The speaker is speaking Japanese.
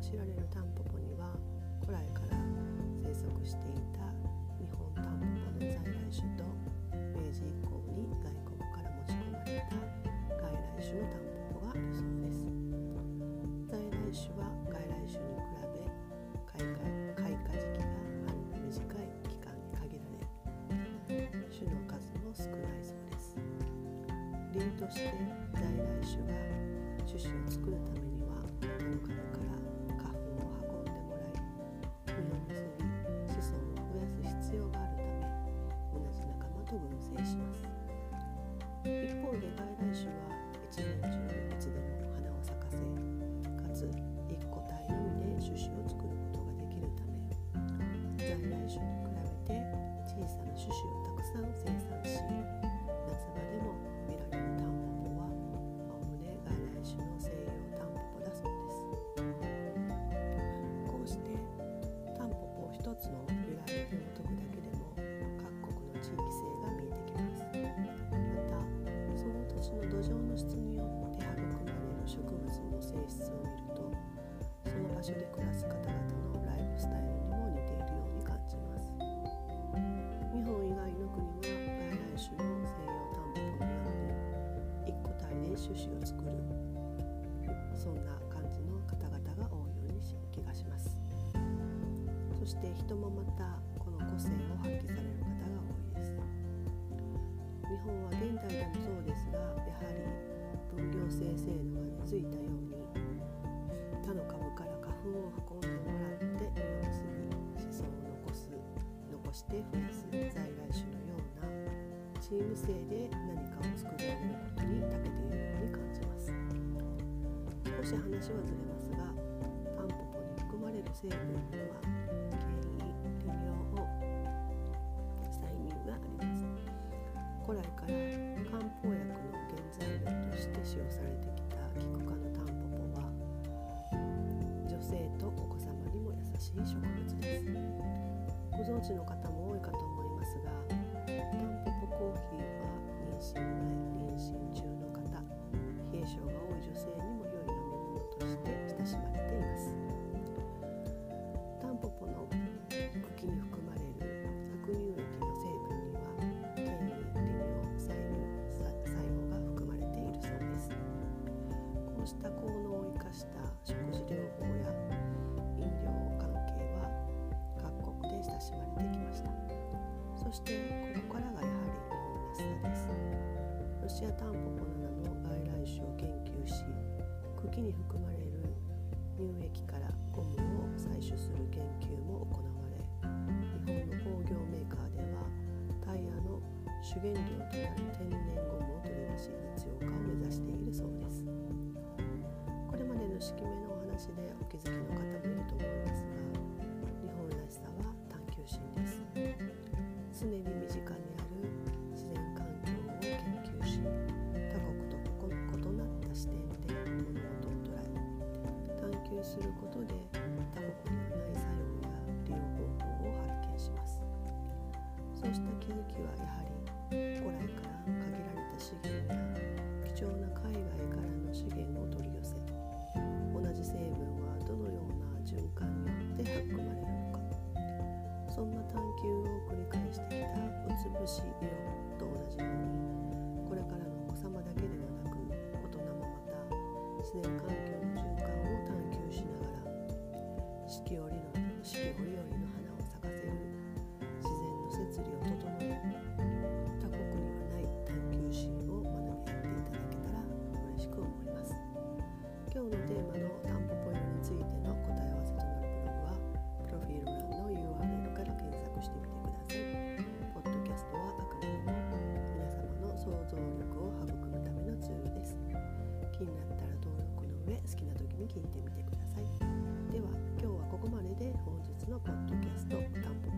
知られるタンポポには古来から生息していた日本タンポポの在来種と明治以降に外国から持ち込まれた外来種のタンポポがあるそうです。在来種は外来種に比べ開花時期が春の短い期間に限られ種の数も少ないそうです。理由として在来種が種子を作るためして人もまたこの個性を発揮される方が多いです。日本は現代でもそうですがやはり分業制制度が根付いたように他の株から花粉を運んでもらって実を結び子孫を残す残して増やす在来種のようなチーム性で何かを作り上げることに長けているように感じます少し話はずれますがタンポポに含まれる成分は来から漢方薬の原材料として使用されてきたキク科のタンポポは女性とお子様にも優しい植物です。ご存知の方も多いかと思いますがタンポポコーヒーは妊娠前妊娠中した効能を生かした食事療法や飲料関係は各国で親しまれてきました。そしてここからがやはり日本らしさです。ロシアタンポポの名の外来種を研究し茎に含まれる乳液からゴムを採取する研究も行われ日本の工業メーカーではタイヤの主原料となる天然ゴムを取り出し実用化を目指しているそうです。式名のお話でお気づきの方もいると思いますが日本らしさは探求心です常に身近にある自然環境を研究し他国と異なった視点で物事を捉え探求することで他国にはない作用や利用方法を発見します。そうした気づきはやはり古来から限られた資源や貴重な海外からの資源を取り寄せ同じ成分はどのような循環によって含まれるのか。そんな探求を繰り返してきたうつぶし色と同じようにこれからのお子様だけではなく大人もまた自然環境今日のテーマのタンポポトについての答え合わせとなるブログはプロフィール欄の URL から検索してみてください。ポッドキャストはあくまでも皆様の想像力を育むためのツールです。気になったら登録の上好きな時に聞いてみてください。では今日はここまでで本日のポッドキャストタンポポ